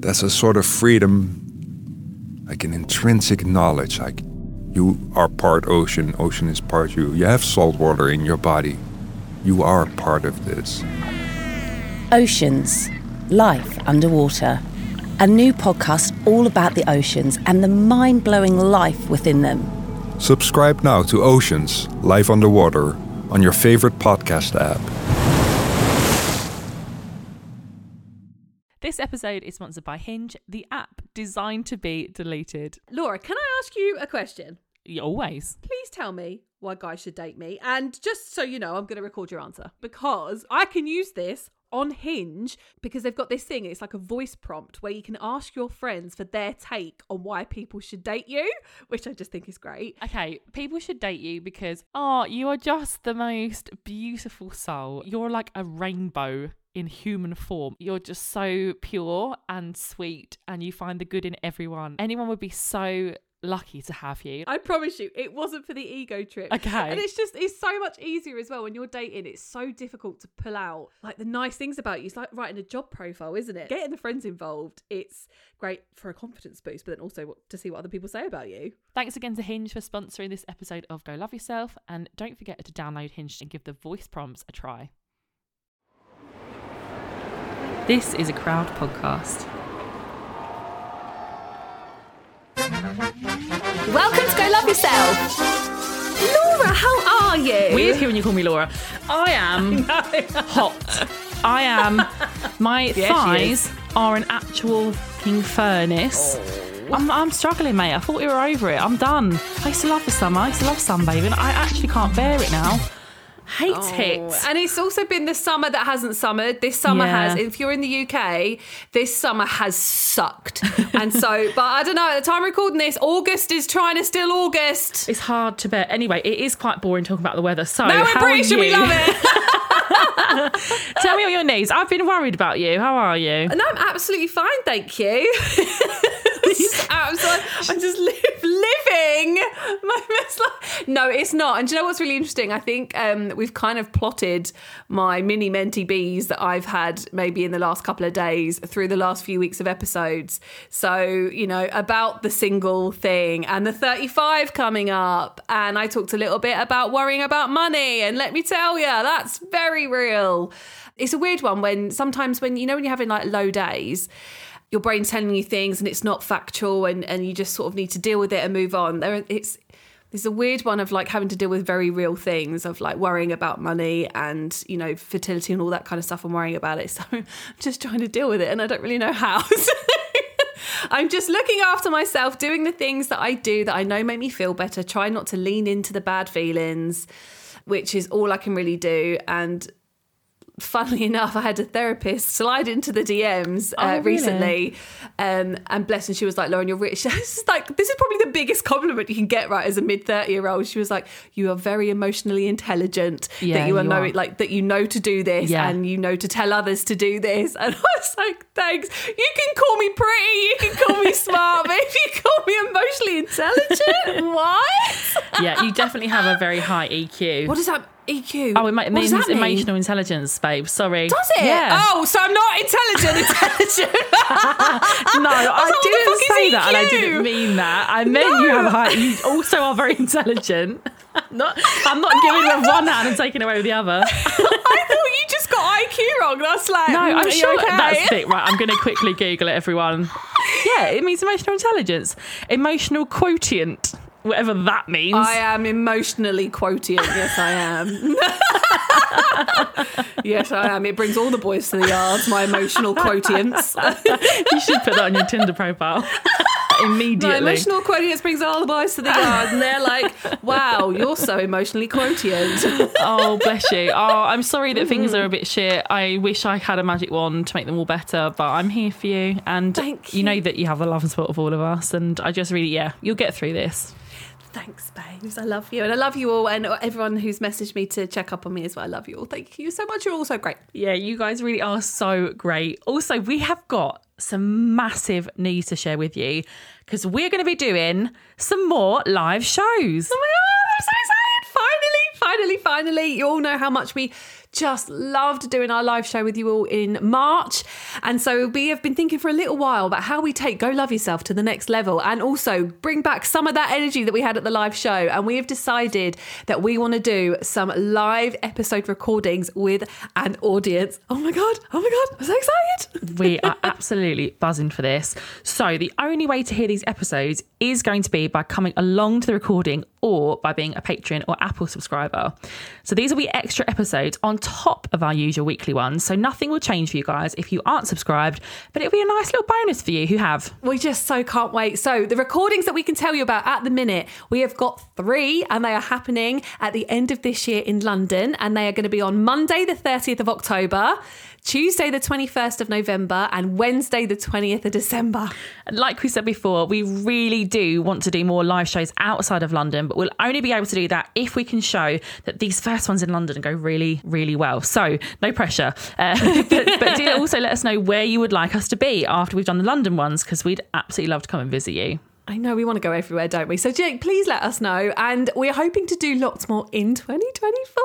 there's a sort of freedom, like an intrinsic knowledge, like you are part ocean, ocean is part you. You have salt water in your body. You are part of this. Oceans, life underwater. A new podcast all about the oceans and the mind blowing life within them. Subscribe now to Oceans, Life Underwater, on your favorite podcast app. This episode is sponsored by Hinge, the app designed to be deleted. Laura, can I ask you a question? Always. Please tell me why guys should date me. And just so you know, I'm going to record your answer because I can use this on Hinge because they've got this thing. It's like a voice prompt where you can ask your friends for their take on why people should date you, which I just think is great. Okay, people should date you because, oh, you are just the most beautiful soul. You're like a rainbow in human form. You're just so pure and sweet, and you find the good in everyone. Anyone would be so lucky to have you. I promise you, it wasn't for the ego trip. Okay. And it's just, it's so much easier as well when you're dating. It's so difficult to pull out like the nice things about you. It's like writing a job profile, isn't it? Getting the friends involved, it's great for a confidence boost, but then also to see what other people say about you. Thanks again to Hinge for sponsoring this episode of Go Love Yourself, and don't forget to download Hinge and give the voice prompts a try. This is a crowd podcast. Welcome to Go Love Yourself. Laura, how are you? Weird hearing you call me Laura. I am hot. I am. My she thighs are an actual fucking furnace. Oh. I'm, I'm struggling, mate. I thought we were over it. I'm done. I used to love the summer. I used to love sunbathing. I actually can't bear it now. Hate oh. it. And it's also been the summer that hasn't summered. This summer Yeah. has, if you're in the UK, this summer has sucked. and so, but I don't know, at the time of recording this, August is trying to still August. It's hard to bear. Anyway, it is quite boring talking about the weather. So, No, we're how British are and we love it. Tell me on your knees. I've been worried about you. How are you? No, I'm absolutely fine, thank you. Absolutely, I'm just live, living my best life. No, it's not. And do you know what's really interesting? I think um, we've kind of plotted my mini menti bees that I've had maybe in the last couple of days through the last few weeks of episodes. So, you know, about the single thing and the 35 coming up. And I talked a little bit about worrying about money. And let me tell you, that's very real. It's a weird one when sometimes when, you know, when you're having like low days, your brain's telling you things and it's not factual and, and you just sort of need to deal with it and move on. There it's there's a weird one of like having to deal with very real things of like worrying about money and you know fertility and all that kind of stuff and worrying about it. So I'm just trying to deal with it and I don't really know how. I'm just looking after myself, doing the things that I do that I know make me feel better, try not to lean into the bad feelings, which is all I can really do. And funnily enough, I had a therapist slide into the DMs uh, Oh, really? recently, um, and bless and she was like, "Lauren, you're rich." This is like this is probably the biggest compliment you can get, right? As a mid thirty year old, she was like, "You are very emotionally intelligent. Yeah, that you are you know are. like that you know to do this, Yeah. and you know to tell others to do this." And I was like, "Thanks. You can call me pretty, you can call me smart, but if you call me emotionally intelligent, what? Yeah, you definitely have a very high EQ. What does that EQ? Oh, it, ma- it means mean? emotional intelligence, babe. Sorry. Does it? Yeah. Oh, so I'm not intelligent. Intelligent. no, I, the didn't say that, and I didn't mean that. I meant you have high. You also are very intelligent. not, I'm not giving with one hand and taking away with the other. I thought you just got IQ wrong. That's like No, mm, I'm are sure okay? that's it. Right, I'm going to quickly Google it, everyone. Yeah, it means emotional intelligence, emotional quotient, whatever that means. I am emotionally quotient. Yes, I am. yes, I am. It brings all the boys to the yards. My emotional quotients. you should put that on your Tinder profile Immediately. My emotional quotients brings all the boys to the yard, and they're like, "Wow, you're so emotionally quotient." Oh, bless you. Oh, I'm sorry that things mm-hmm. are a bit shit. I wish I had a magic wand to make them all better, but I'm here for you. And Thank you know that you have the love and support of all of us. And I just really, yeah, you'll get through this. Thanks, babes. I love you, and I love you all, and everyone who's messaged me to check up on me as well. I love you all. Thank you so much. You're all so great. Yeah, you guys really are so great. Also, we have got some massive news to share with you because we're going to be doing some more live shows. Oh my god, I'm so excited! Finally, finally, finally. You all know how much we just loved doing our live show with you all in March. And so we have been thinking for a little while about how we take Go Love Yourself to the next level and also bring back some of that energy that we had at the live show. And we have decided that we want to do some live episode recordings with an audience. Oh my God. Oh my God. I'm so excited. we are absolutely buzzing for this. So, the only way to hear these episodes is going to be by coming along to the recording or by being a Patreon or Apple subscriber. So, these will be extra episodes on top of our usual weekly ones. So, nothing will change for you guys if you aren't subscribed, but it'll be a nice little bonus for you who have. We just so can't wait. So, the recordings that we can tell you about at the minute, we have got three and they are happening at the end of this year in London and they are going to be on Monday, the 30th of October. Tuesday, the 21st of November, and Wednesday, the 20th of December. Like we said before, we really do want to do more live shows outside of London, but we'll only be able to do that if we can show that these first ones in London go really, really well. So, no pressure. Uh, but, but do also let us know where you would like us to be after we've done the London ones, because we'd absolutely love to come and visit you. I know we want to go everywhere, don't we? So, Jake, please let us know. And we're hoping to do lots more in 2024.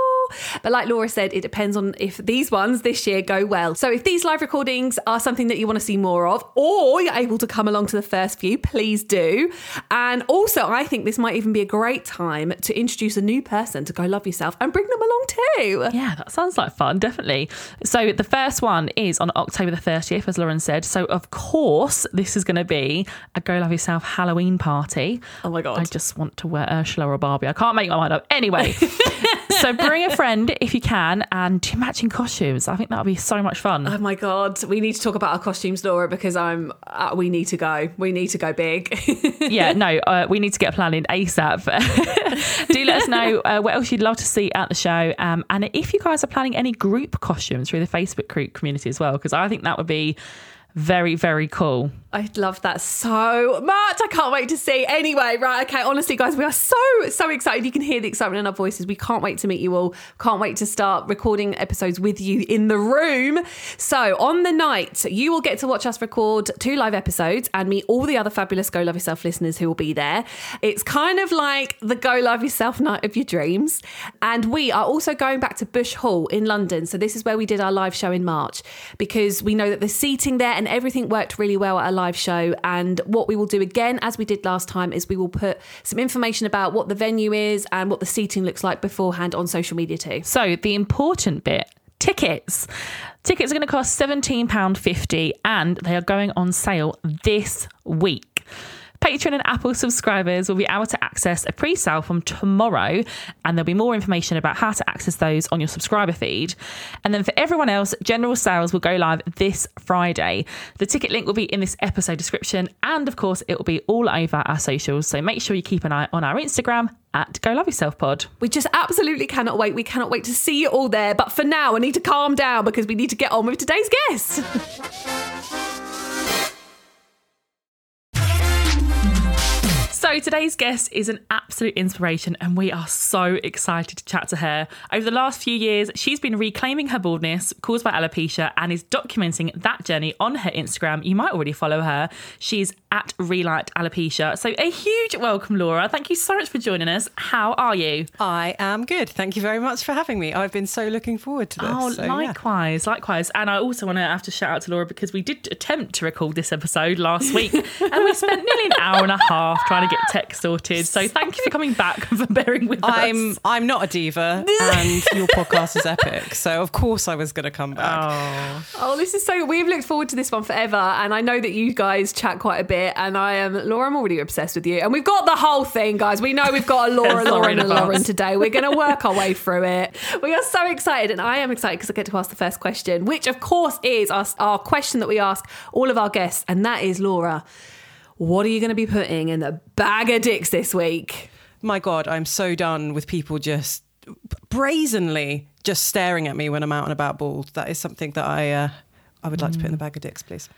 But like Laura said, it depends on if these ones this year go well. So, if these live recordings are something that you want to see more of, or you're able to come along to the first few, please do. And also, I think this might even be a great time to introduce a new person to go love yourself and bring them along too. Yeah, that sounds like fun, definitely. So, the first one is on October the 30th, as Lauren said. So, of course, this is going to be a Go Love Yourself Halloween Halloween party. Oh my God. I just want to wear Ursula or Barbie. I can't make my mind up. Anyway, so bring a friend if you can and do matching costumes. I think that would be so much fun. Oh my God. We need to talk about our costumes, Laura, because I'm, uh, we need to go. We need to go big. yeah, no, uh, we need to get a plan in ASAP. do let us know uh, what else you'd love to see at the show. Um, and if you guys are planning any group costumes through the Facebook group community as well, because I think that would be very, very cool. I love that so much. I can't wait to see. Anyway, right, okay, honestly, guys, we are so, so excited. You can hear the excitement in our voices. We can't wait to meet you all. Can't wait to start recording episodes with you in the room. So, on the night, you will get to watch us record two live episodes and meet all the other fabulous Go Love Yourself listeners who will be there. It's kind of like the Go Love Yourself night of your dreams. And we are also going back to Bush Hall in London. So, this is where we did our live show in March because we know that the seating there and everything worked really well at live show. And what we will do again, as we did last time, is we will put some information about what the venue is and what the seating looks like beforehand on social media too. So, the important bit tickets. Tickets are going to cost £17.50 and they are going on sale this week. Patreon and Apple subscribers will be able to access a pre sale from tomorrow, and there'll be more information about how to access those on your subscriber feed. And then for everyone else, general sales will go live this Friday. The ticket link will be in this episode description, and of course, it will be all over our socials. So make sure you keep an eye on our Instagram at Go Love Yourself Pod. We just absolutely cannot wait. We cannot wait to see you all there. But for now, I need to calm down because we need to get on with today's guest. So today's guest is an absolute inspiration, and we are so excited to chat to her. Over the last few years, she's been reclaiming her baldness caused by alopecia and is documenting that journey on her Instagram. You might already follow her. She's at Relight Alopecia. So a huge welcome, Laura. Thank you so much for joining us. How are you? I am good. Thank you very much for having me. I've been so looking forward to this. Oh, so, likewise, yeah. likewise. And I also want to have to shout out to Laura because we did attempt to record this episode last week, and we spent nearly an hour and a half trying to get tech sorted. So thank you for coming back and for bearing with us. I'm, us. I'm not a diva, and your podcast is epic. So of course I was going to come back. Oh. oh, this is so. We've looked forward to this one forever, and I know that you guys chat quite a bit. And I am Laura. I'm already obsessed with you, and we've got the whole thing, guys. We know we've got a Laura, Laura, and a Lauren today. We're going to work our way through it. We are so excited, and I am excited because I get to ask the first question, which of course is our, our question that we ask all of our guests, and that is Laura what are you going to be putting in the bag of dicks this week? My God, I'm so done with people just brazenly just staring at me when I'm out and about bald. That is something that I uh, I would like mm. to put in the bag of dicks, please.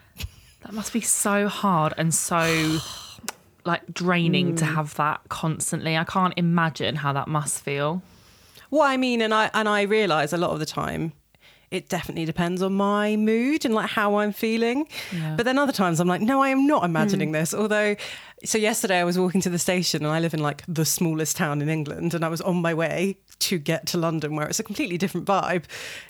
That must be so hard and so like draining mm. to have that constantly. I can't imagine how that must feel. Well, I mean, and I and I realise a lot of the time it definitely depends on my mood and like how I'm feeling. Yeah. But then other times I'm like, no, I am not imagining mm. this. Although So yesterday I was walking to the station and I live in like the smallest town in England and I was on my way to get to London where it's a completely different vibe.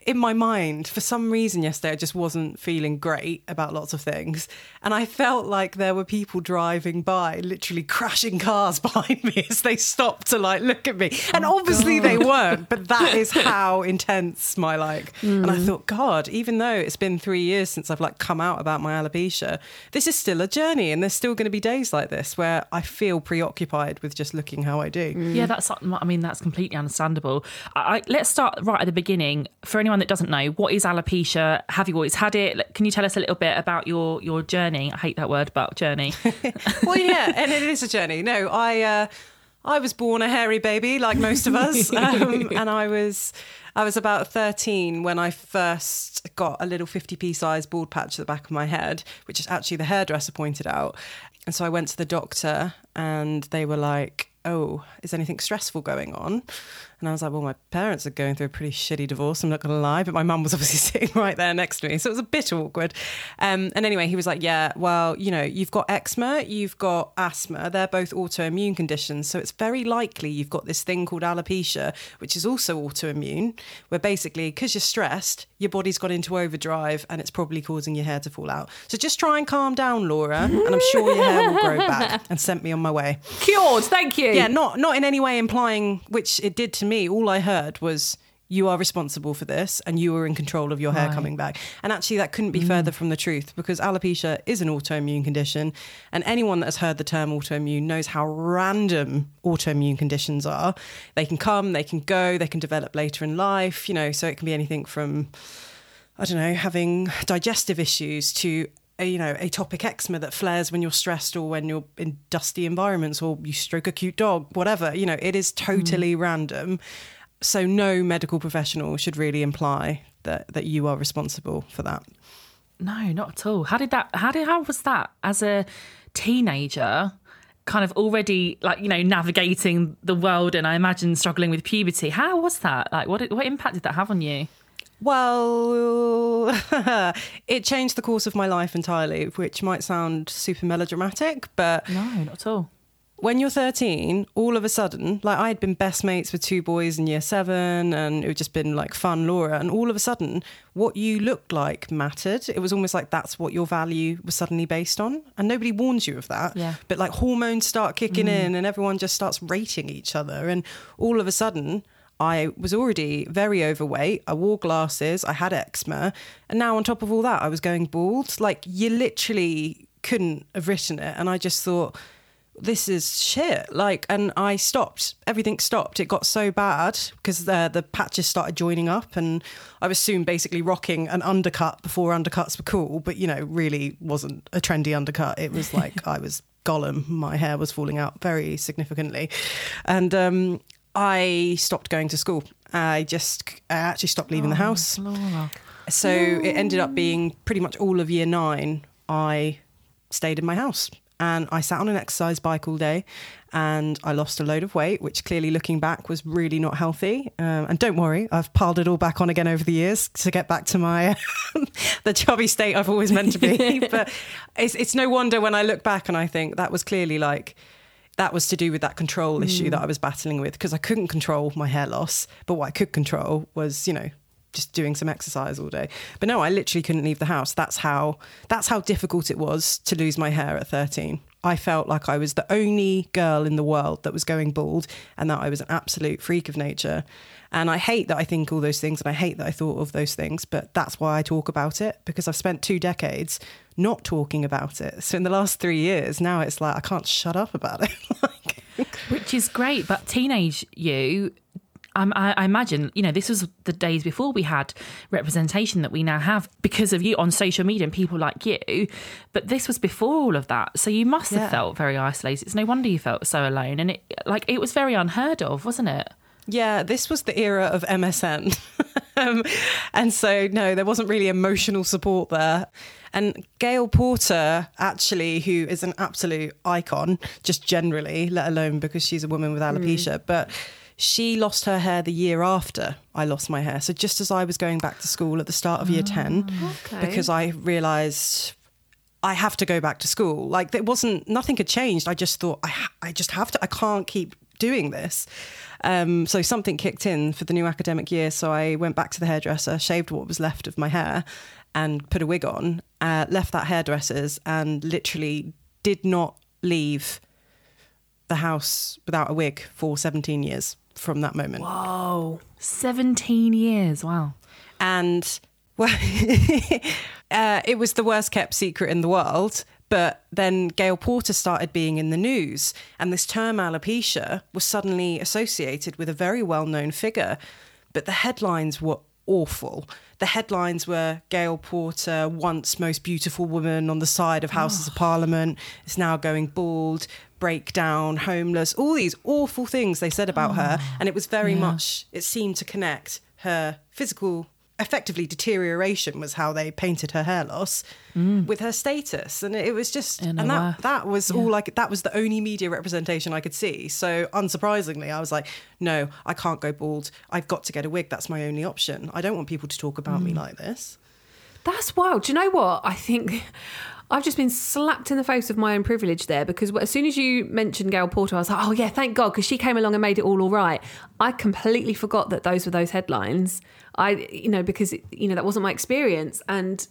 In my mind, for some reason yesterday I just wasn't feeling great about lots of things and I felt like there were people driving by literally crashing cars behind me as they stopped to like look at me. Oh and obviously they weren't, but that is how intense my like and I hmm. thought god, even though it's been 3 years since I've like come out about my alopecia, this is still a journey and there's still going to be days like this where I feel preoccupied with just looking how I do. Yeah, that's. Something I mean, that's completely understandable. I, I, let's start right at the beginning. For anyone that doesn't know, what is alopecia? Have you always had it? Can you tell us a little bit about your your journey? I hate that word, but journey. well, yeah, and it is a journey. No, I uh, I was born a hairy baby, like most of us, um, and I was I was about thirteen when I first got a little fifty p size bald patch at the back of my head, which is actually the hairdresser pointed out. And so I went to the doctor, and they were like, "Oh, is anything stressful going on?" And I was like, well, my parents are going through a pretty shitty divorce. I'm not going to lie, but my mum was obviously sitting right there next to me. So it was a bit awkward. Um, and anyway, he was like, yeah, well, you know, you've got eczema, you've got asthma. They're both autoimmune conditions. So it's very likely you've got this thing called alopecia, which is also autoimmune, where basically, because you're stressed, your body's got into overdrive and it's probably causing your hair to fall out. So just try and calm down, Laura, and I'm sure your hair will grow back and sent me on my way. Cured. Thank you. Yeah, not not in any way implying which it did to me. All I heard was you are responsible for this and you are in control of your hair Right. coming back. And actually that couldn't be mm. further from the truth because alopecia is an autoimmune condition and anyone that has heard the term autoimmune knows how random autoimmune conditions are. They can come, they can go, they can develop later in life, you know, so it can be anything from I don't know, having digestive issues to a, you know, atopic eczema that flares when you're stressed or when you're in dusty environments or you stroke a cute dog, whatever. You know, it is totally mm. random. So no medical professional should really imply that that you are responsible for that. No, not at all. How did that? How did? How was that as a teenager? Kind of already like you know navigating the world, and I imagine struggling with puberty. How was that? Like, what what impact did that have on you? Well, it changed the course of my life entirely, which might sound super melodramatic, but No, not at all. when you're 13, all of a sudden, like I had been best mates with two boys in year seven, and it had just been like fun, Laura. And all of a sudden, what you looked like mattered. It was almost like that's what your value was suddenly based on. And nobody warns you of that. Yeah. But like hormones start kicking mm. in, and everyone just starts rating each other. And all of a sudden, I was already very overweight. I wore glasses. I had eczema. And now, on top of all that, I was going bald. Like, you literally couldn't have written it. And I just thought, this is shit. Like, and I stopped. Everything stopped. It got so bad because the the patches started joining up, and I was soon basically rocking an undercut before undercuts were cool. But you know, really wasn't a trendy undercut. It was like I was Gollum. My hair was falling out very significantly, and um, I stopped going to school. I just I actually stopped leaving the house. Laura. So it ended up being pretty much all of year nine. I stayed in my house and I sat on an exercise bike all day and I lost a load of weight, which clearly looking back was really not healthy. Um, and don't worry, I've piled it all back on again over the years to get back to my the chubby state I've always meant to be. but it's, it's no wonder when I look back and I think that was clearly like that was to do with that control issue that mm. I was battling with because I couldn't control my hair loss, but what I could control was, you know, just doing some exercise all day. But no, I literally couldn't leave the house. That's how that's how difficult it was to lose my hair at 13. I felt like I was the only girl in the world that was going bald and that I was an absolute freak of nature. And I hate that I think all those things and I hate that I thought of those things, but that's why I talk about it because I've spent two decades not talking about it. So in the last 3 years, now it's like I can't shut up about it. like, Which is great, but teenage you, I, I imagine, you know, this was the days before we had representation that we now have because of you on social media and people like you. But this was before all of that, so you must have felt very isolated. It's no wonder you felt so alone, and it like it was very unheard of, wasn't it? Yeah, this was the era of MSN. um, and so, no, there wasn't really emotional support there. And Gail Porter, actually, who is an absolute icon, just generally, let alone because she's a woman with alopecia, but she lost her hair the year after I lost my hair. So, just as I was going back to school at the start of year 10, Okay. because I realised I have to go back to school. Like there wasn't nothing had changed. I just thought I I just have to. I can't keep doing this. Um, so something kicked in for the new academic year. So I went back to the hairdresser, shaved what was left of my hair, and put a wig on. Uh, left that hairdresser's and literally did not leave the house without a wig for 17 years from that moment. Oh, 17 years. Wow. and well, uh, it was the worst kept secret in the world. But then Gail Porter started being in the news, and this term alopecia was suddenly associated with a very well known figure. But the headlines were awful. The headlines were Gail Porter, once most beautiful woman on the side of Houses of oh. Parliament, is now going bald, breakdown, homeless, all these awful things they said about her. Oh. And it was very much, it seemed to connect her physical, effectively deterioration was how they painted her hair loss mm. with her status. And it was just, And and that, worth. that was all like, that was the only media representation I could see. So unsurprisingly, I was like, no, I can't go bald. I've got to get a wig. That's my only option. I don't want people to talk about me mm. like this. That's wild. Do you know what? I think I've just been slapped in the face of my own privilege there because as soon as you mentioned Gail Porter, I was like, oh, yeah, thank God, because she came along and made it all all right. I completely forgot that those were those headlines. I, you know, because, you know, that wasn't my experience. And,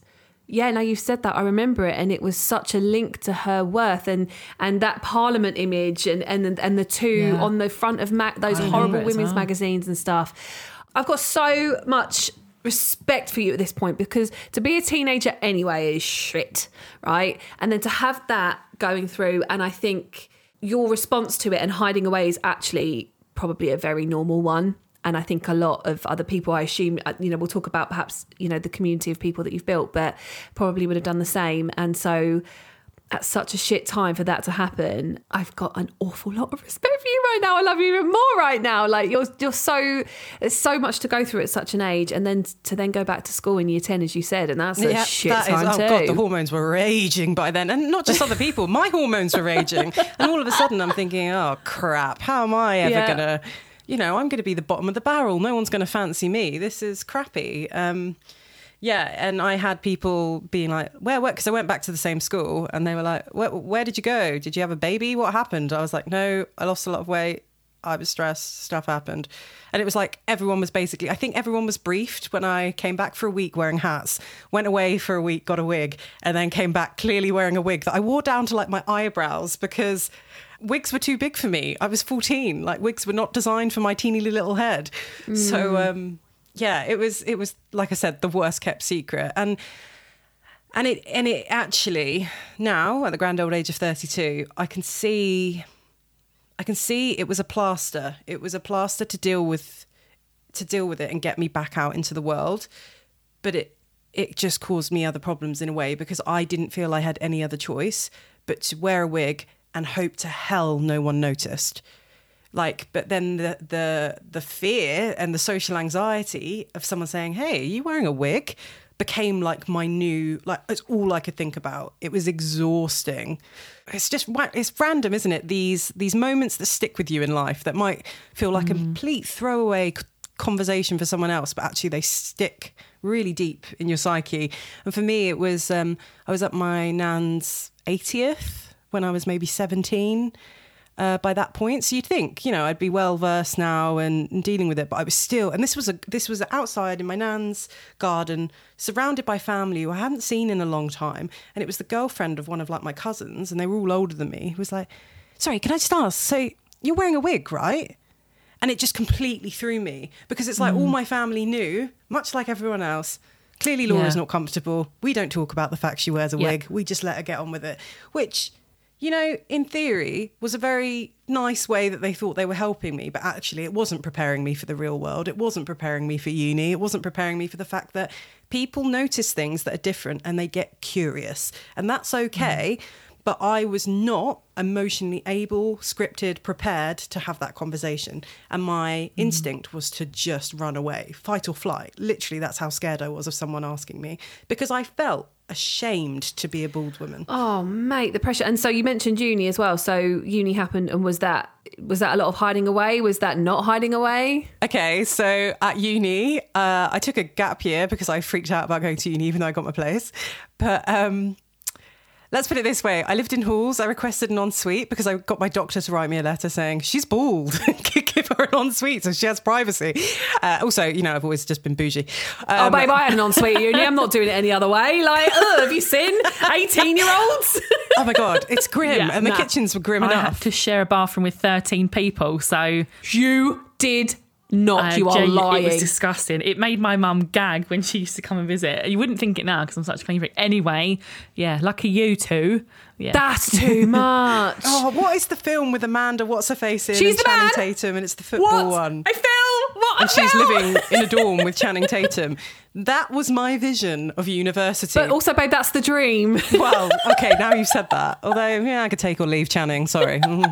yeah, now you've said that. I remember it, and it was such a link to her worth, and and that Parliament image, and and and the two Yeah. on the front of ma- those I horrible women's well. magazines and stuff. I've got so much respect for you at this point because to be a teenager anyway is shit, right? And then to have that going through, and I think your response to it and hiding away is actually probably a very normal one. And I think a lot of other people, I assume, uh, you know, we'll talk about perhaps, you know, the community of people that you've built, but probably would have done the same. And so at such a shit time for that to happen, I've got an awful lot of respect for you right now. I love you even more right now. Like you're you're so there's so much to go through at such an age, and then to then go back to school in year ten, as you said, and that's a shit that is- time oh too. god, the hormones were raging by then, and not just other people. My hormones were raging, and all of a sudden, I'm thinking, oh crap, how am I ever Yeah. gonna, you know, I'm gonna be the bottom of the barrel. No one's gonna fancy me. This is crappy. Um, yeah, and I had people being like, "Where, where?" Because I went back to the same school, and they were like, where, "Where did you go? Did you have a baby? What happened?" I was like, "No, I lost a lot of weight. I was stressed. Stuff happened." And it was like everyone was basically, I think everyone was briefed when I came back for a week wearing hats, went away for a week, got a wig, and then came back clearly wearing a wig that I wore down to like my eyebrows because wigs were too big for me. I was 14. Like wigs were not designed for my teeny little head. So um yeah, it was it was like I said the worst kept secret. And and it and it actually now at the grand old age of 32, I can see I can see it was a plaster. It was a plaster to deal with to deal with it and get me back out into the world. But it it just caused me other problems in a way because I didn't feel I had any other choice but to wear a wig and hope to hell no one noticed. Like, but then the the the fear and the social anxiety of someone saying, "Hey, are you wearing a wig?" became like my new like it's all I could think about. It was exhausting. It's just it's random, isn't it? These these moments that stick with you in life that might feel like a complete throwaway conversation for someone else, but actually they stick really deep in your psyche. And for me, it was um, I was at my nan's 80th when I was maybe 17 uh, by that point. So you'd think, you know, I'd be well versed now and, and dealing with it, but I was still. And this was a this was outside in my nan's garden, surrounded by family who I hadn't seen in a long time, and it was the girlfriend of one of like my cousins, and they were all older than me. Who was like, "Sorry, can I just ask? So you're wearing a wig, right?" And it just completely threw me because it's like all my family knew, much like everyone else. Clearly, Laura's Yeah. not comfortable. We don't talk about the fact she wears a Yeah. wig. We just let her get on with it, which you know, in theory, was a very nice way that they thought they were helping me, but actually, it wasn't preparing me for the real world. It wasn't preparing me for uni. It wasn't preparing me for the fact that people notice things that are different and they get curious, and that's mm-hmm. okay. But I was not emotionally able, scripted, prepared to have that conversation. And my mm-hmm. instinct was to just run away, fight or flight. Literally, that's how scared I was of someone asking me because I felt ashamed to be a bald woman. Oh, mate, the pressure. And so you mentioned uni as well. So uni happened, and was that was that a lot of hiding away? Was that not hiding away? Okay, so at uni, uh, I took a gap year because I freaked out about going to uni, even though I got my place. But um, let's put it this way. I lived in halls. I requested an ensuite because I got my doctor to write me a letter saying she's bald. Give her an ensuite so she has privacy. Uh, also, you know, I've always just been bougie. Oh, Um, babe, I had an ensuite uni. I'm not doing it any other way. Like, ugh, have you seen 18 year olds? oh my god, it's grim, Yeah, and the nah. kitchens were grim I enough. have to share a bathroom with 13 people, so you did not. uh, you are Jay, lying. It was disgusting. It made my mum gag when she used to come and visit. You wouldn't think it now because I'm such a clean freak. Anyway, yeah, lucky you two. Yeah. That's too much. Oh, what is the film with Amanda? What's her face in? She's and the Channing man. Tatum, and it's the football one. I feel what and I she's feel. living in a dorm with Channing Tatum. That was my vision of university. But also, babe, that's the dream. well, okay, now you've said that. Although, yeah, I could take or leave Channing. Sorry. And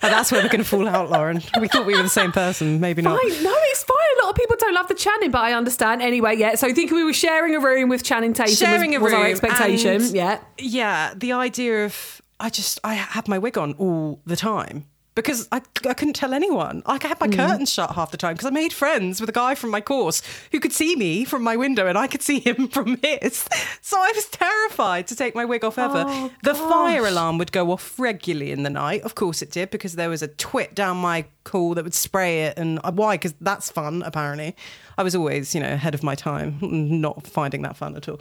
that's where we're going to fall out, Lauren. We thought we were the same person. Maybe not. Fine. No, it's fine. A lot of people don't love the Channing, but I understand. Anyway, yeah. So I think we were sharing a room with Channing Tatum. Sharing was, a was our expectation. and- Yeah. Yeah, the idea of I just I had my wig on all the time because I, I couldn't tell anyone. Like I had my curtains shut half the time because I made friends with a guy from my course who could see me from my window and I could see him from his. So I was terrified to take my wig off ever. Oh, the fire alarm would go off regularly in the night. Of course it did because there was a twit down my call that would spray it and uh, why because that's fun apparently. I was always, you know, ahead of my time, not finding that fun at all.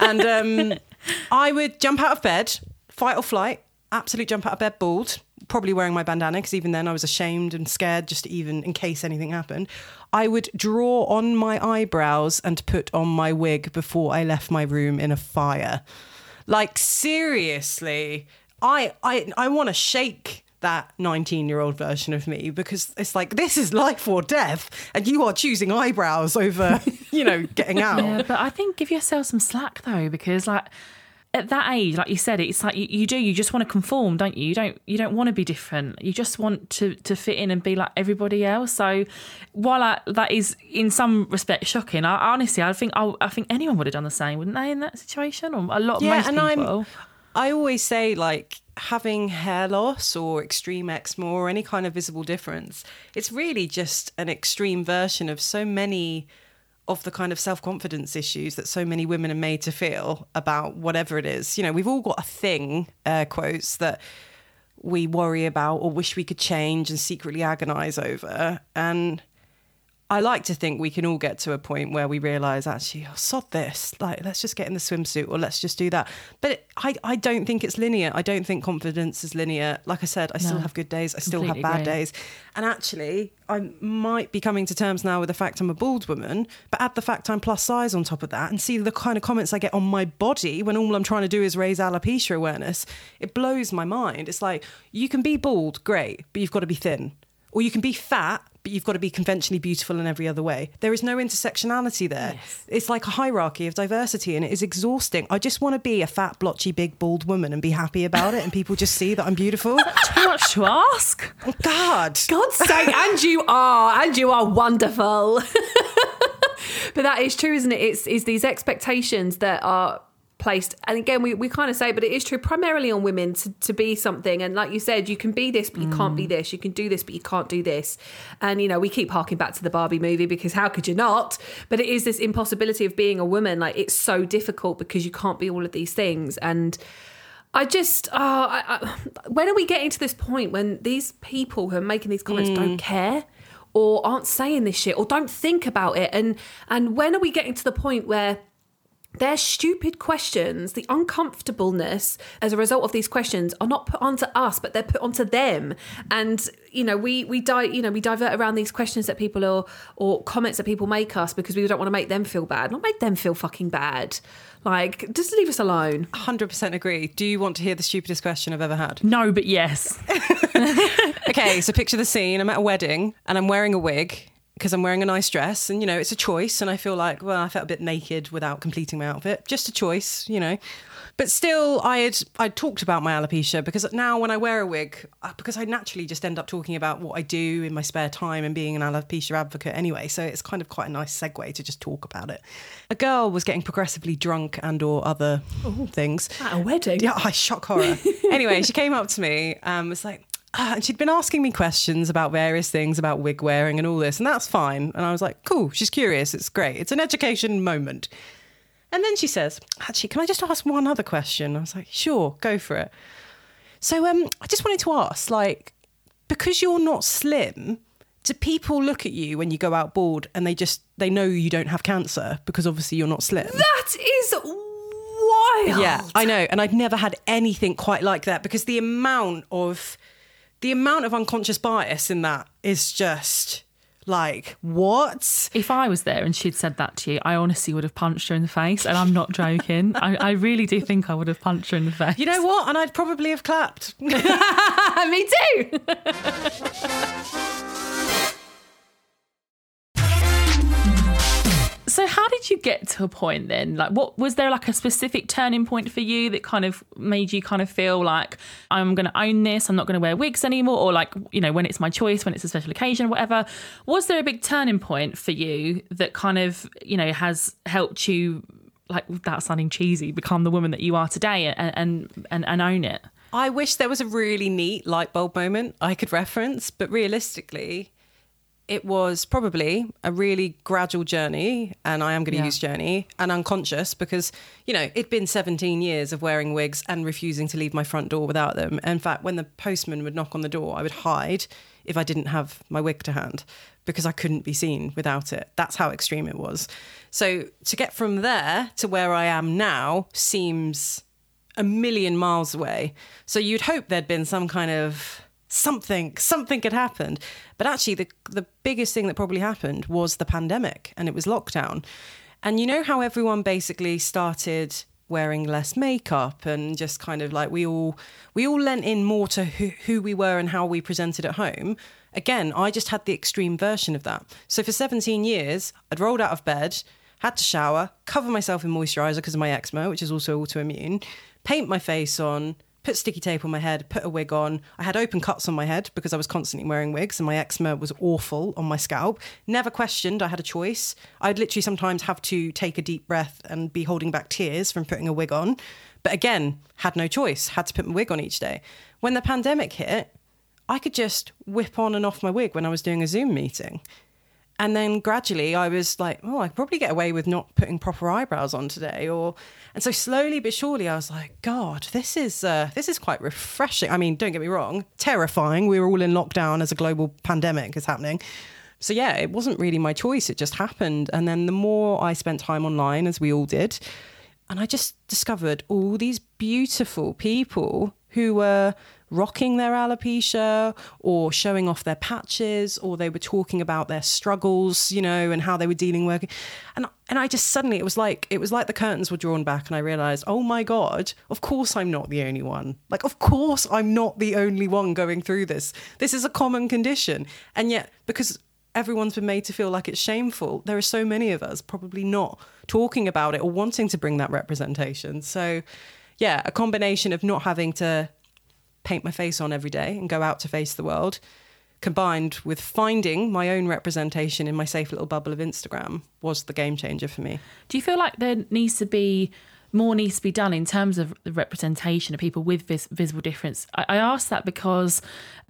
and um, I would jump out of bed, fight or flight, absolute jump out of bed bald, probably wearing my bandana because even then I was ashamed and scared just to even in case anything happened. I would draw on my eyebrows and put on my wig before I left my room in a fire. Like seriously, I I I want to shake that 19 year old version of me because it's like this is life or death and you are choosing eyebrows over you know getting out Yeah, but I think give yourself some slack though, because like at that age, like you said, it's like you, you do. You just want to conform, don't you? You don't. You don't want to be different. You just want to to fit in and be like everybody else. So while I, that is in some respect shocking, I honestly I think I, I think anyone would have done the same, wouldn't they, in that situation? Or a lot, Of most and people. I'm I always say like having hair loss or extreme eczema or any kind of visible difference, it's really just an extreme version of so many of the kind of self-confidence issues that so many women are made to feel about whatever it is. You know, we've all got a thing, air quotes, that we worry about or wish we could change and secretly agonize over. And I like to think we can all get to a point where we realize actually, oh, sod this. Like, let's just get in the swimsuit or let's just do that. But I, I don't think it's linear. I don't think confidence is linear. Like I said, I still have good days. I still have bad agree. days. And actually, I might be coming to terms now with the fact I'm a bald woman, but add the fact I'm plus size on top of that and see the kind of comments I get on my body when all I'm trying to do is raise alopecia awareness. It blows my mind. It's like, you can be bald, great, but you've got to be thin. Or you can be fat, but you've got to be conventionally beautiful in every other way. There is no intersectionality there. It's like a hierarchy of diversity and it is exhausting. I just want to be a fat, blotchy, big, bald woman and be happy about it and people just see that I'm beautiful. Too much to ask. Oh, God. God's sake, and you are, and you are wonderful. but that is true, isn't it? It's is these expectations that are placed and again we, we kind of say but it is true primarily on women to, to be something. And like you said you can be this but you can't be mm. this. You can do this but you can't do this. And you know we keep harking back to the barbie movie because how could you not? But it is this impossibility of being a woman. Like it's so difficult because you can't be all of these things. And I just, oh, I, I, when are we getting to this point when these people who are making these comments don't mm. care or aren't saying this shit or don't think about it? And and when are we getting to the point where their stupid questions, the uncomfortableness as a result of these questions, are not put onto us, but they're put onto them. And you know, we we di- you know we divert around these questions that people or or comments that people make us because we don't want to make them feel bad, not make them feel fucking bad. Like, just leave us alone. 100% agree. Do you want to hear the stupidest question I've ever had? No, but yes. okay, so picture the scene. I'm at a wedding and I'm wearing a wig because I'm wearing a nice dress, and you know, it's a choice. And I feel like, well, I felt a bit naked without completing my outfit. Just a choice, you know. But still, I had I talked about my alopecia because now when I wear a wig, uh, because I naturally just end up talking about what I do in my spare time and being an alopecia advocate anyway. So it's kind of quite a nice segue to just talk about it. A girl was getting progressively drunk and or other things. At a wedding. Yeah, I shock horror. anyway, she came up to me and was like, and she'd been asking me questions about various things about wig wearing and all this, and that's fine. And I was like, cool, she's curious, it's great. It's an education moment. And then she says, Actually, can I just ask one other question? I was like, Sure, go for it. So um, I just wanted to ask, like, because you're not slim, do people look at you when you go out bored and they just they know you don't have cancer because obviously you're not slim? That is wild. Yeah, I know, and I've never had anything quite like that because the amount of the amount of unconscious bias in that is just like what? If I was there and she'd said that to you, I honestly would have punched her in the face, and I'm not joking. I, I really do think I would have punched her in the face. You know what? And I'd probably have clapped. Me too. you get to a point then? Like what was there like a specific turning point for you that kind of made you kind of feel like I'm going to own this, I'm not going to wear wigs anymore or like, you know, when it's my choice, when it's a special occasion whatever. Was there a big turning point for you that kind of, you know, has helped you like without sounding cheesy become the woman that you are today and and, and own it? I wish there was a really neat light bulb moment I could reference, but realistically, it was probably a really gradual journey, and I am going to Yeah. use journey and unconscious because, you know, it'd been 17 years of wearing wigs and refusing to leave my front door without them. In fact, when the postman would knock on the door, I would hide if I didn't have my wig to hand because I couldn't be seen without it. That's how extreme it was. So to get from there to where I am now seems a million miles away. So you'd hope there'd been some kind of something, something had happened. But actually, the the biggest thing that probably happened was the pandemic, and it was lockdown. And you know how everyone basically started wearing less makeup and just kind of like we all we all lent in more to who, who we were and how we presented at home again i just had the extreme version of that so for 17 years i'd rolled out of bed had to shower cover myself in moisturizer because of my eczema which is also autoimmune paint my face on put sticky tape on my head, put a wig on. I had open cuts on my head because I was constantly wearing wigs and my eczema was awful on my scalp. Never questioned I had a choice. I'd literally sometimes have to take a deep breath and be holding back tears from putting a wig on. But again, had no choice, had to put my wig on each day. When the pandemic hit, I could just whip on and off my wig when I was doing a Zoom meeting. And then gradually I was like, oh, I could probably get away with not putting proper eyebrows on today. Or and so slowly but surely I was like, God, this is uh, this is quite refreshing. I mean, don't get me wrong, terrifying. We were all in lockdown as a global pandemic is happening. So yeah, it wasn't really my choice. It just happened. And then the more I spent time online, as we all did, and I just discovered all these beautiful people who were rocking their alopecia or showing off their patches or they were talking about their struggles you know and how they were dealing with and and I just suddenly it was like it was like the curtains were drawn back and I realized oh my god of course I'm not the only one like of course I'm not the only one going through this this is a common condition and yet because everyone's been made to feel like it's shameful. There are so many of us probably not talking about it or wanting to bring that representation. So, yeah, a combination of not having to paint my face on every day and go out to face the world, combined with finding my own representation in my safe little bubble of Instagram, was the game changer for me. Do you feel like there needs to be more needs to be done in terms of the representation of people with vis- visible difference? I, I asked that because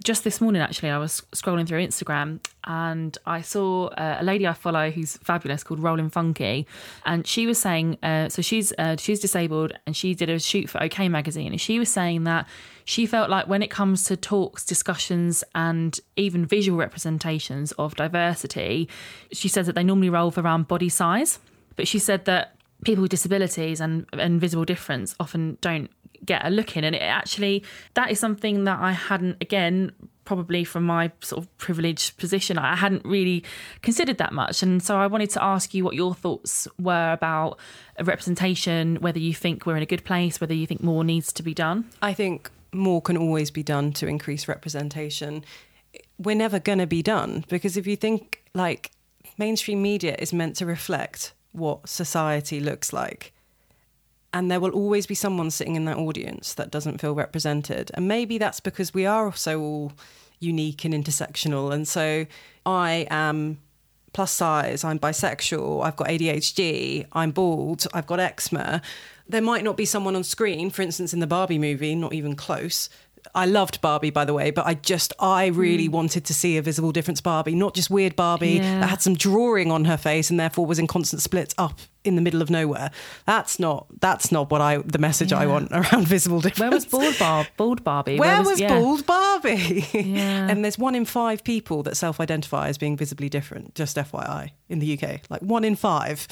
just this morning, actually, I was scrolling through Instagram and I saw uh, a lady I follow who's fabulous called Rollin' Funky, and she was saying, uh, so she's uh, she's disabled and she did a shoot for OK magazine, and she was saying that she felt like when it comes to talks, discussions, and even visual representations of diversity, she says that they normally revolve around body size. But she said that people with disabilities and, and visible difference often don't get a look in. And it actually, that is something that I hadn't, again, probably from my sort of privileged position, I hadn't really considered that much. And so I wanted to ask you what your thoughts were about representation, whether you think we're in a good place, whether you think more needs to be done. I think more can always be done to increase representation. We're never going to be done because if you think like mainstream media is meant to reflect what society looks like, and there will always be someone sitting in that audience that doesn't feel represented. And maybe that's because we are so all unique and intersectional. And so I am plus size, I'm bisexual, I've got ADHD, I'm bald, I've got eczema. There might not be someone on screen, for instance, in the Barbie movie, not even close, I loved Barbie, by the way, but I just, I really hmm. wanted to see a visible difference Barbie, not just weird Barbie Yeah. that had some drawing on her face and therefore was in constant splits up in the middle of nowhere. That's not, that's not what I, the message I want around visible difference. Where was bald Barb? Bald Barbie? Where was yeah. bald Barbie? Yeah. and there's one in five people that self identify as being visibly different, just FYI, in the UK. Like one in five.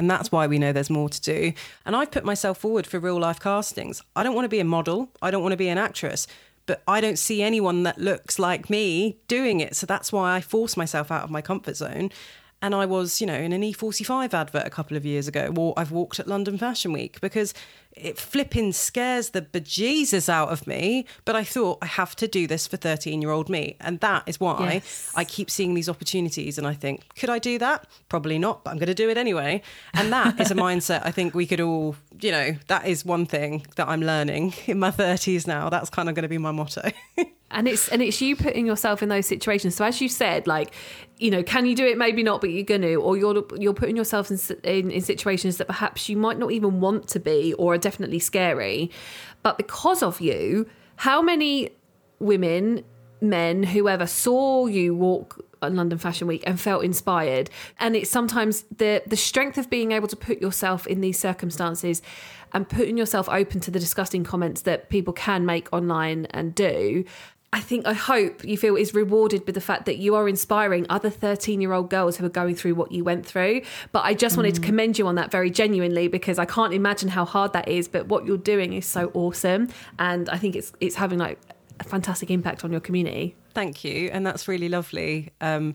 And that's why we know there's more to do. And I've put myself forward for real life castings. I don't want to be a model, I don't want to be an actress, but I don't see anyone that looks like me doing it. So that's why I force myself out of my comfort zone. And I was, you know, in an E45 advert a couple of years ago, or I've walked at London Fashion Week because it flipping scares the bejesus out of me. But I thought I have to do this for 13 year old me. And that is why Yes. I keep seeing these opportunities and I think, could I do that? Probably not, but I'm going to do it anyway. And that is a mindset I think we could all, you know, that is one thing that I'm learning in my 30s now. That's kind of going to be my motto. and it's and it's you putting yourself in those situations so as you said like you know can you do it maybe not but you're gonna or you're you're putting yourself in, in in situations that perhaps you might not even want to be or are definitely scary but because of you how many women men whoever saw you walk London Fashion Week and felt inspired and it's sometimes the the strength of being able to put yourself in these circumstances and putting yourself open to the disgusting comments that people can make online and do I think I hope you feel is rewarded with the fact that you are inspiring other 13 year old girls who are going through what you went through. But I just wanted to mm. commend you on that very genuinely because I can't imagine how hard that is. But what you're doing is so awesome. And I think it's it's having like a fantastic impact on your community. Thank you, and that's really lovely. Um,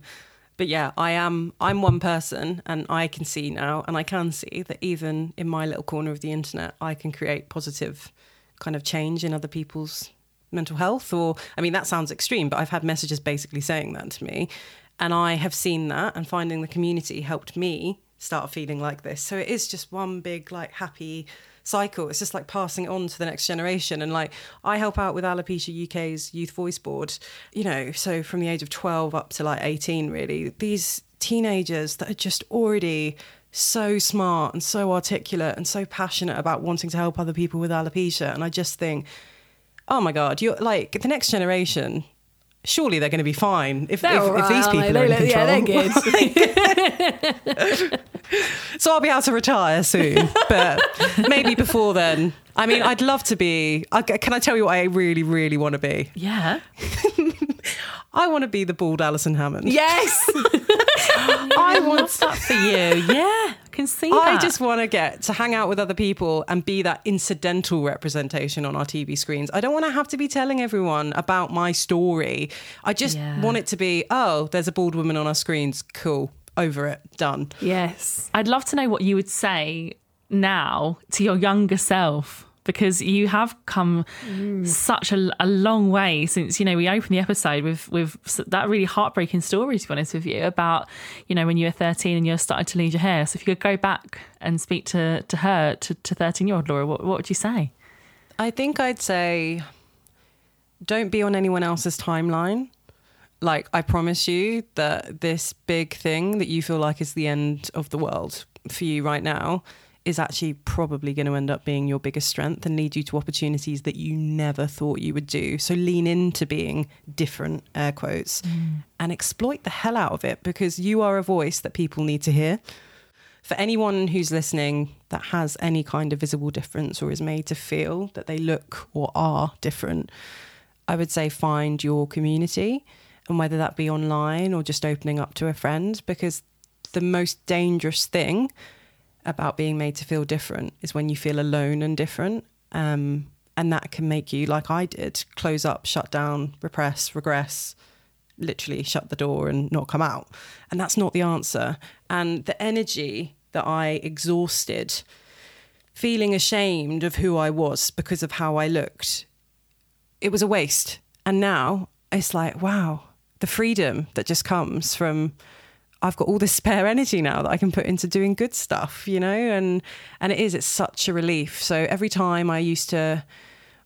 but yeah, I am. I'm one person, and I can see now, and I can see that even in my little corner of the internet, I can create positive kind of change in other people's mental health. Or, I mean, that sounds extreme, but I've had messages basically saying that to me, and I have seen that, and finding the community helped me start feeling like this. So it is just one big like happy cycle. It's just like passing it on to the next generation. And like I help out with Alopecia UK's Youth Voice Board, you know, so from the age of 12 up to like 18, really, these teenagers that are just already so smart and so articulate and so passionate about wanting to help other people with alopecia. And I just think, oh my God, you're like the next generation. Surely they're going to be fine if, if, if these people are in control. So I'll be able to retire soon, but maybe before then. I mean, I'd love to be. I, can I tell you what I really, really want to be? Yeah. I want to be the bald Alison Hammond. Yes. I want that for you. Yeah. I can see I that. just want to get to hang out with other people and be that incidental representation on our TV screens. I don't want to have to be telling everyone about my story. I just Yeah. want it to be, oh, there's a bald woman on our screens. Cool. Over it. Done. yes. I'd love to know what you would say now to your younger self because you have come mm. such a, a long way since you know we opened the episode with with that really heartbreaking story to be honest with you about you know when you were 13 and you're starting to lose your hair. So if you could go back and speak to to her to, to 13 year old Laura what, what would you say? I think I'd say don't be on anyone else's timeline. Like, I promise you that this big thing that you feel like is the end of the world for you right now is actually probably going to end up being your biggest strength and lead you to opportunities that you never thought you would do. So lean into being different, air quotes, mm. and exploit the hell out of it because you are a voice that people need to hear for anyone who's listening that has any kind of visible difference or is made to feel that they look or are different, I would say find your community and whether that be online or just opening up to a friend because the most dangerous thing about being made to feel different is when you feel alone and different. Um, and that can make you, like I did, close up, shut down, repress, regress, literally shut the door and not come out. And that's not the answer. And the energy that I exhausted, feeling ashamed of who I was because of how I looked, it was a waste. And now it's like, wow, the freedom that just comes from I've got all this spare energy now that I can put into doing good stuff, you know? And and it is, it's such a relief. So every time I used to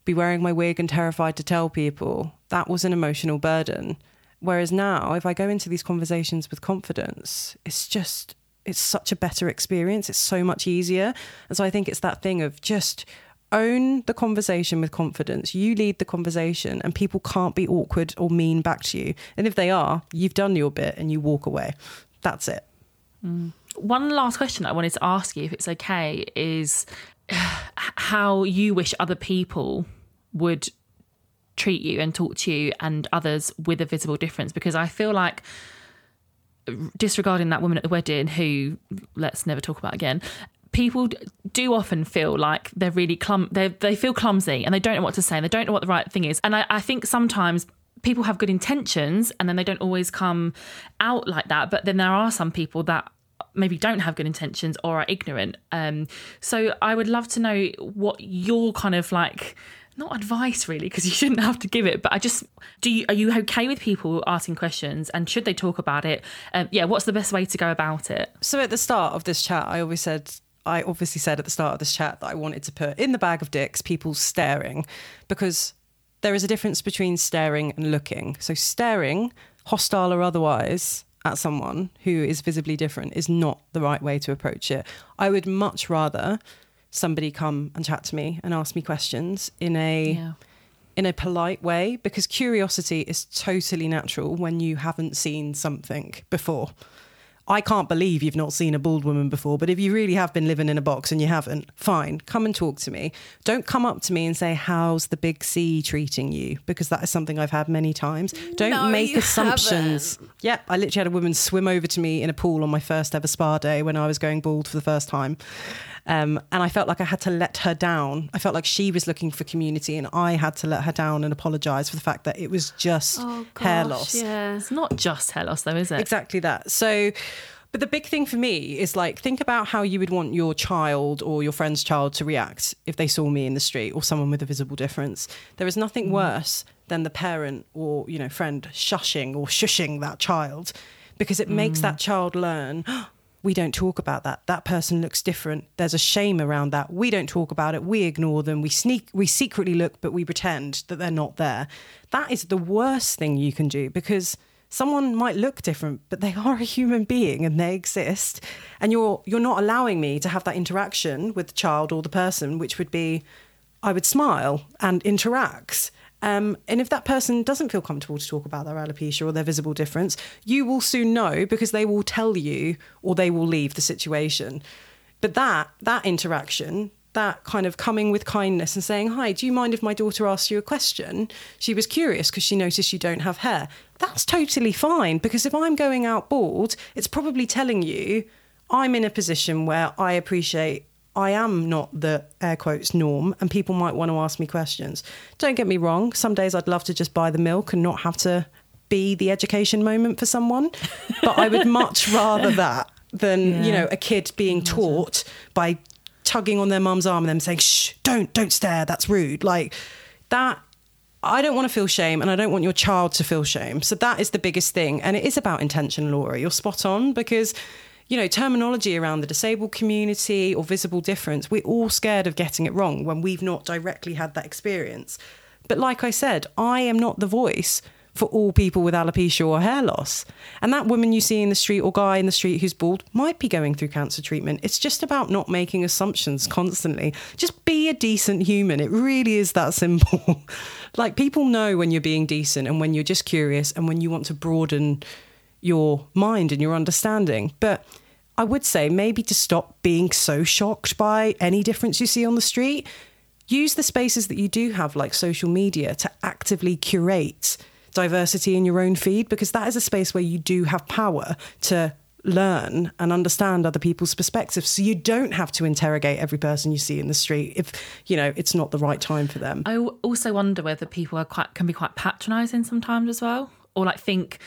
be wearing my wig and terrified to tell people, that was an emotional burden. Whereas now, if I go into these conversations with confidence, it's just, it's such a better experience. It's so much easier. And so I think it's that thing of just own the conversation with confidence. You lead the conversation, and people can't be awkward or mean back to you. And if they are, you've done your bit and you walk away. That's it. One last question I wanted to ask you, if it's okay, is how you wish other people would treat you and talk to you and others with a visible difference. Because I feel like disregarding that woman at the wedding who let's never talk about again people do often feel like they're really clum they they feel clumsy and they don't know what to say and they don't know what the right thing is and I, I think sometimes people have good intentions and then they don't always come out like that but then there are some people that maybe don't have good intentions or are ignorant. Um so i would love to know what your kind of like not advice really because you shouldn't have to give it but i just do you are you okay with people asking questions and should they talk about it? Um, yeah what's the best way to go about it? So at the start of this chat, I always said, I obviously said at the start of this chat that I wanted to put in the bag of dicks people staring because there is a difference between staring and looking. So staring, hostile or otherwise, at someone who is visibly different is not the right way to approach it. I would much rather somebody come and chat to me and ask me questions in a Yeah. in a polite way because curiosity is totally natural when you haven't seen something before. I can't believe you've not seen a bald woman before, but if you really have been living in a box and you haven't, fine, come and talk to me. Don't come up to me and say, How's the big C treating you? Because that is something I've had many times. Don't No, make assumptions. Yep, I literally had a woman swim over to me in a pool on my first ever spa day when I was going bald for the first time. Um, and I felt like I had to let her down. I felt like she was looking for community and I had to let her down and apologize for the fact that it was just Oh, hair loss. Yeah. it's not just hair loss though is it Exactly that. So, but the big thing for me is like, think about how you would want your child or your friend's child to react if they saw me in the street or someone with a visible difference. There is nothing worse than the parent or, you know, friend shushing or shushing that child because it makes that child learn. We don't talk about that. That person looks different. There's a shame around that. We don't talk about it. We ignore them. We sneak. We secretly look, but we pretend that they're not there. That is the worst thing you can do because someone might look different but they are a human being and they exist and you're you're not allowing me to have that interaction with the child or the person which would be i would smile and interact um, and if that person doesn't feel comfortable to talk about their alopecia or their visible difference you will soon know because they will tell you or they will leave the situation. But that that interaction that kind of coming with kindness and saying hi do you mind if my daughter asks you a question? She was curious because she noticed you don't have hair. That's totally fine because if i'm going out bald it's probably telling you i'm in a position where i appreciate I am not the air quotes norm, and people might want to ask me questions. Don't get me wrong, some days I'd love to just buy the milk and not have to be the education moment for someone, but I would much rather that than, you know, a kid being taught by tugging on their mum's arm and them saying, shh, don't, don't stare, that's rude. Like that I don't want to feel shame and I don't want your child to feel shame. So that is the biggest thing. And it is about intention, Laura. You're spot on because, you know, terminology around the disabled community or visible difference, we're all scared of getting it wrong when we've not directly had that experience. But like I said, I am not the voice for all people with alopecia or hair loss. And that woman you see in the street or guy in the street who's bald might be going through cancer treatment. It's just about not making assumptions constantly. Just be a decent human. It really is that simple. like people know when you're being decent and when you're just curious and when you want to broaden your mind and your understanding. But I would say maybe to stop being so shocked by any difference you see on the street. Use the spaces that you do have, like social media, to actively curate diversity in your own feed because that is a space where you do have power to learn and understand other people's perspectives so you don't have to interrogate every person you see in the street if you know it's not the right time for them i also wonder whether people are quite can be quite patronising sometimes as well, or like think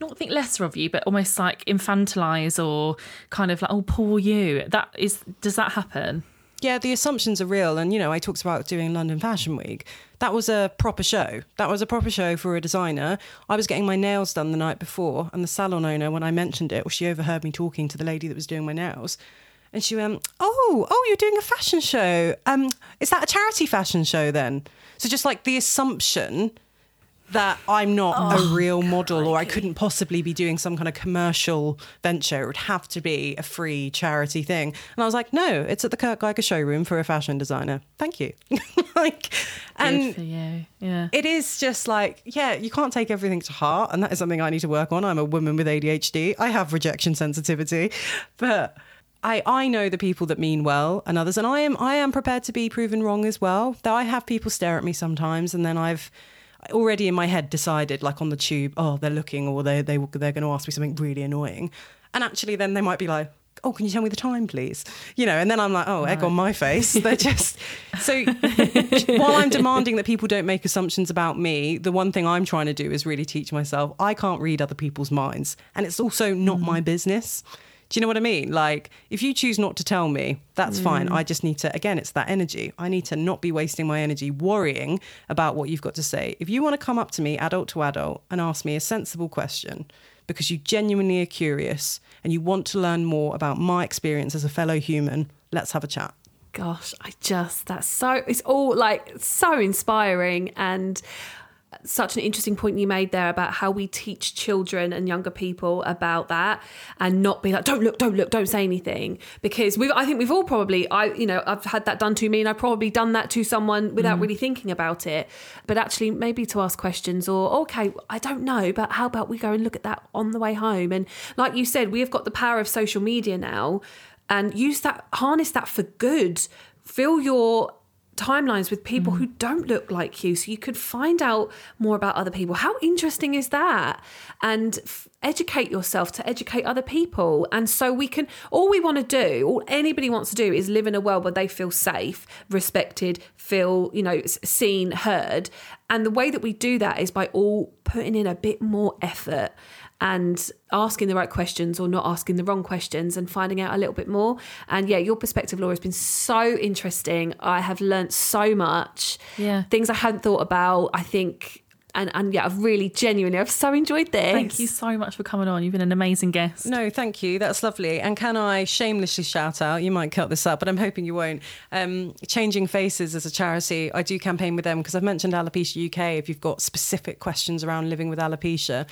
not think lesser of you, but almost like infantilize or kind of like oh poor you. That is does that happen? yeah the assumptions are real. And you know i talked about doing london fashion week. That was a proper show. That was a proper show for a designer. I was getting my nails done the night before and the salon owner when i mentioned it well she overheard me talking to the lady that was doing my nails. And she went oh oh you're doing a fashion show. Um is that a charity fashion show then? So just like the assumption that I'm not a real model or I couldn't possibly be doing some kind of commercial venture. It would have to be a free charity thing. And I was like, no, it's at the Kurt Geiger showroom for a fashion designer. Thank you. like, and you. Yeah. it is just like, yeah, you can't take everything to heart. And that is something I need to work on. I'm a woman with ADHD. I have rejection sensitivity. But I, I know the people that mean well and others. And I am I am prepared to be proven wrong as well. Though I have people stare at me sometimes and then I've already in my head decided, like on the tube, oh, they're looking or they, they, they're going to ask me something really annoying. And actually then they might be like, oh, can you tell me the time, please? You know, and then I'm like, oh, egg on my face. They're just so. while I'm demanding that people don't make assumptions about me, the one thing I'm trying to do is really teach myself I can't read other people's minds, and it's also not my mm-hmm. business. Do you know what I mean? Like, if you choose not to tell me, that's mm. fine. I just need to, again, it's that energy. I need to not be wasting my energy worrying about what you've got to say. If you want to come up to me, adult to adult, and ask me a sensible question because you genuinely are curious and you want to learn more about my experience as a fellow human, let's have a chat. Gosh, I just that's so it's all like so inspiring and such an interesting point you made there about how we teach children and younger people about that and not be like don't look don't look don't say anything. Because we I think we've all probably I you know I've had that done to me and I've probably done that to someone without mm. really thinking about it. But actually maybe to ask questions or okay I don't know but how about we go and look at that on the way home? And like you said we have got the power of social media now and use that harness that for good. Fill your timelines with people mm. who don't look like you so you could find out more about other people. How interesting is that? And f- educate yourself to educate other people. And so we can all we want to do all anybody wants to do is live in a world where they feel safe respected feel you know seen heard. And the way that we do that is by all putting in a bit more effort and asking the right questions or not asking the wrong questions and finding out a little bit more. And yeah, your perspective, Laura, has been so interesting. I have learnt so much. Yeah. Things I hadn't thought about. I think and and yeah, I've really genuinely I've so enjoyed this. Thank you so much for coming on. You've been an amazing guest. No, thank you. That's lovely. And can I shamelessly shout out? You might cut this up, but I'm hoping you won't. Um, Changing Faces as a charity, I do campaign with them because I've mentioned Alopecia UK. If you've got specific questions around living with alopecia,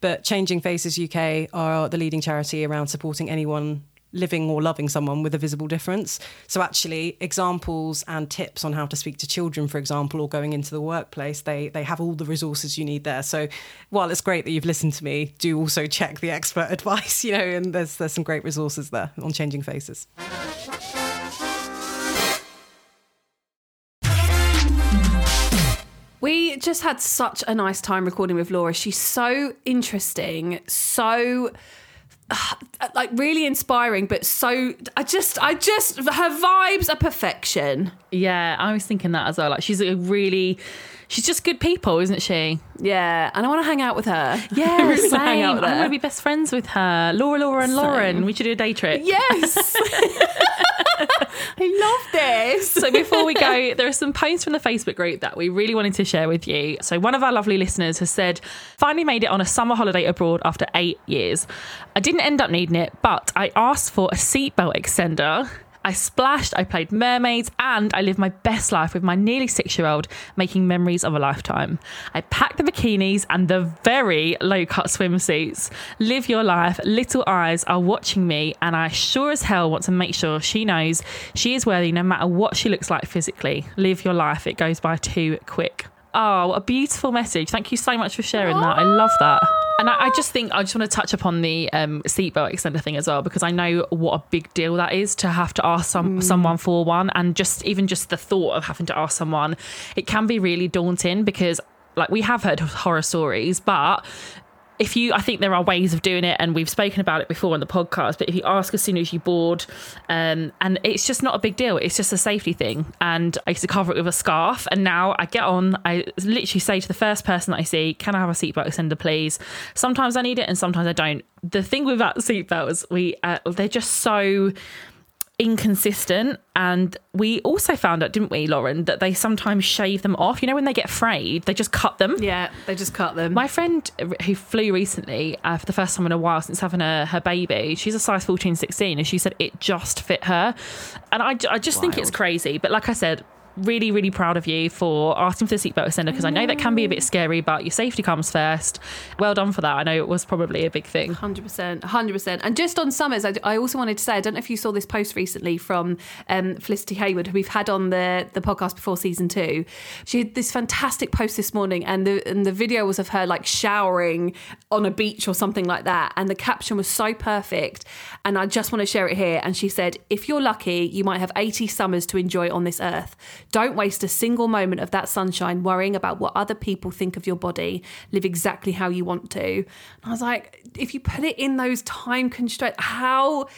but Changing Faces UK are the leading charity around supporting anyone living or loving someone with a visible difference. So actually examples and tips on how to speak to children, for example, or going into the workplace, they they have all the resources you need there. So while it's great that you've listened to me, do also check the expert advice, you know, and there's there's some great resources there on changing faces. We just had such a nice time recording with Laura. She's so interesting, so like really inspiring, but so I just I just her vibes are perfection. Yeah, I was thinking that as well. Like she's a really, she's just good people, isn't she? Yeah, and I want to hang out with her. Yeah, I really same. hang out with I want to be best friends with her. Laura, Laura, and Lauren. We should do a day trip. Yes. I love this. So before we go, there are some posts from the Facebook group that we really wanted to share with you. So one of our lovely listeners has said, finally made it on a summer holiday abroad after eight years. I didn't end up needing it, but I asked for a seatbelt extender. I splashed, I played mermaids, and I lived my best life with my nearly six year old, making memories of a lifetime. I packed the bikinis and the very low cut swimsuits. Live your life. Little eyes are watching me, and I sure as hell want to make sure she knows she is worthy no matter what she looks like physically. Live your life. It goes by too quick. Oh, what a beautiful message. Thank you so much for sharing that. I love that. And I, I just think I just want to touch upon the um, seatbelt extender thing as well because I know what a big deal that is to have to ask some someone for one, and just even just the thought of having to ask someone, it can be really daunting because like we have heard horror stories, but if you, I think there are ways of doing it, and we've spoken about it before on the podcast. But if you ask as soon as you board, um, and it's just not a big deal. It's just a safety thing. And I used to cover it with a scarf, and now I get on. I literally say to the first person that I see, "Can I have a seatbelt extender, please?" Sometimes I need it, and sometimes I don't. The thing with that seatbelt is we, uh, they're just so inconsistent and we also found out didn't we lauren that they sometimes shave them off you know when they get frayed they just cut them Yeah, they just cut them. my friend who flew recently uh, for the first time in a while since having a, her baby, she's a size 14, 16, and she said it just fit her. And I, I just think it's crazy. But like I said, really, really proud of you for asking for the seatbelt extender because I know that can be a bit scary, but your safety comes first. Well done for that. I know it was probably a big thing. 100%. 100%. And just on Summers, I, I also wanted to say, I don't know if you saw this post recently from um, Felicity Hayward, who we've had on the, the podcast before season two. She had this fantastic post this morning, and the, and the video was of her like showering on a beach or something like that. And the caption was so perfect. And I just want to share it here. And she said, If you're lucky, you might have 80 summers to enjoy on this earth. Don't waste a single moment of that sunshine worrying about what other people think of your body. Live exactly how you want to. And I was like, if you put it in those time constraints, how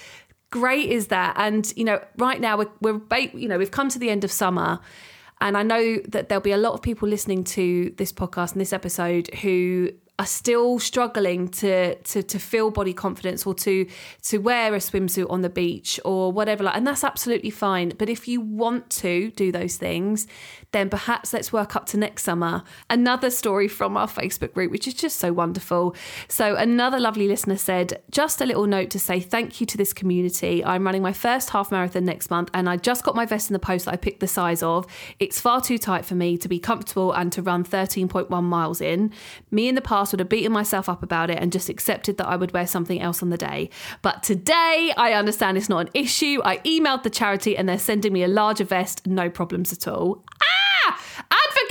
great is that? And you know, right now we're, we're you know we've come to the end of summer, and I know that there'll be a lot of people listening to this podcast and this episode who are still struggling to to to feel body confidence or to to wear a swimsuit on the beach or whatever like and that's absolutely fine. But if you want to do those things then perhaps let's work up to next summer another story from our facebook group which is just so wonderful so another lovely listener said just a little note to say thank you to this community i'm running my first half marathon next month and i just got my vest in the post that i picked the size of it's far too tight for me to be comfortable and to run 13.1 miles in me in the past would have beaten myself up about it and just accepted that I would wear something else on the day. But today, I understand it's not an issue. I emailed the charity and they're sending me a larger vest, no problems at all.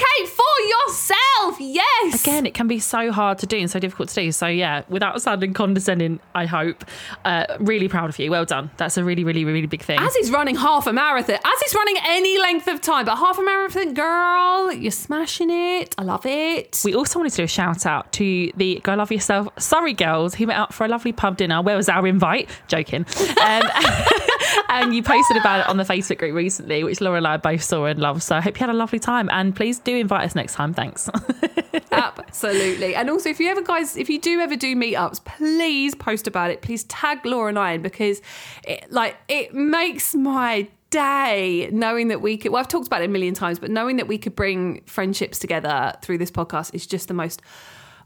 Advocate for yourself, yes. Again, it can be so hard to do and so difficult to do. So yeah, without sounding condescending, I hope. Uh, really proud of you. Well done. That's a really, really, really big thing. As he's running half a marathon, as he's running any length of time, but half a marathon, girl, you're smashing it. I love it. We also wanted to do a shout out to the Go Love Yourself Surrey girls who went out for a lovely pub dinner. Where was our invite? Joking. Um, and you posted about it on the Facebook group recently, which Laura and I both saw and loved. So I hope you had a lovely time. And please do invite us next time. Thanks. Absolutely. And also, if you ever, guys, if you do ever do meetups, please post about it. Please tag Laura and I in because, it, like, it makes my day knowing that we could. Well, I've talked about it a million times, but knowing that we could bring friendships together through this podcast is just the most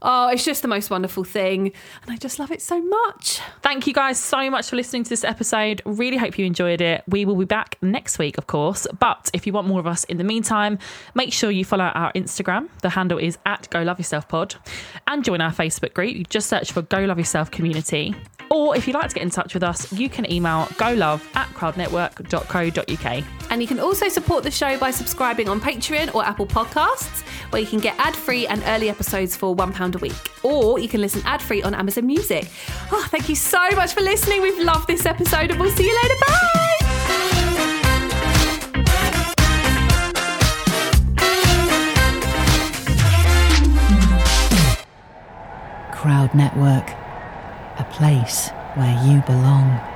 Oh, it's just the most wonderful thing. And I just love it so much. Thank you guys so much for listening to this episode. Really hope you enjoyed it. We will be back next week, of course. But if you want more of us in the meantime, make sure you follow our Instagram. The handle is at Go Love Yourself Pod. And join our Facebook group. You just search for Go Love Yourself Community. Or if you'd like to get in touch with us, you can email golove at crowdnetwork.co.uk. And you can also support the show by subscribing on Patreon or Apple Podcasts, where you can get ad free and early episodes for £1 a week. Or you can listen ad free on Amazon Music. Oh, thank you so much for listening. We've loved this episode, and we'll see you later. Bye. Crowd Network, a place where you belong.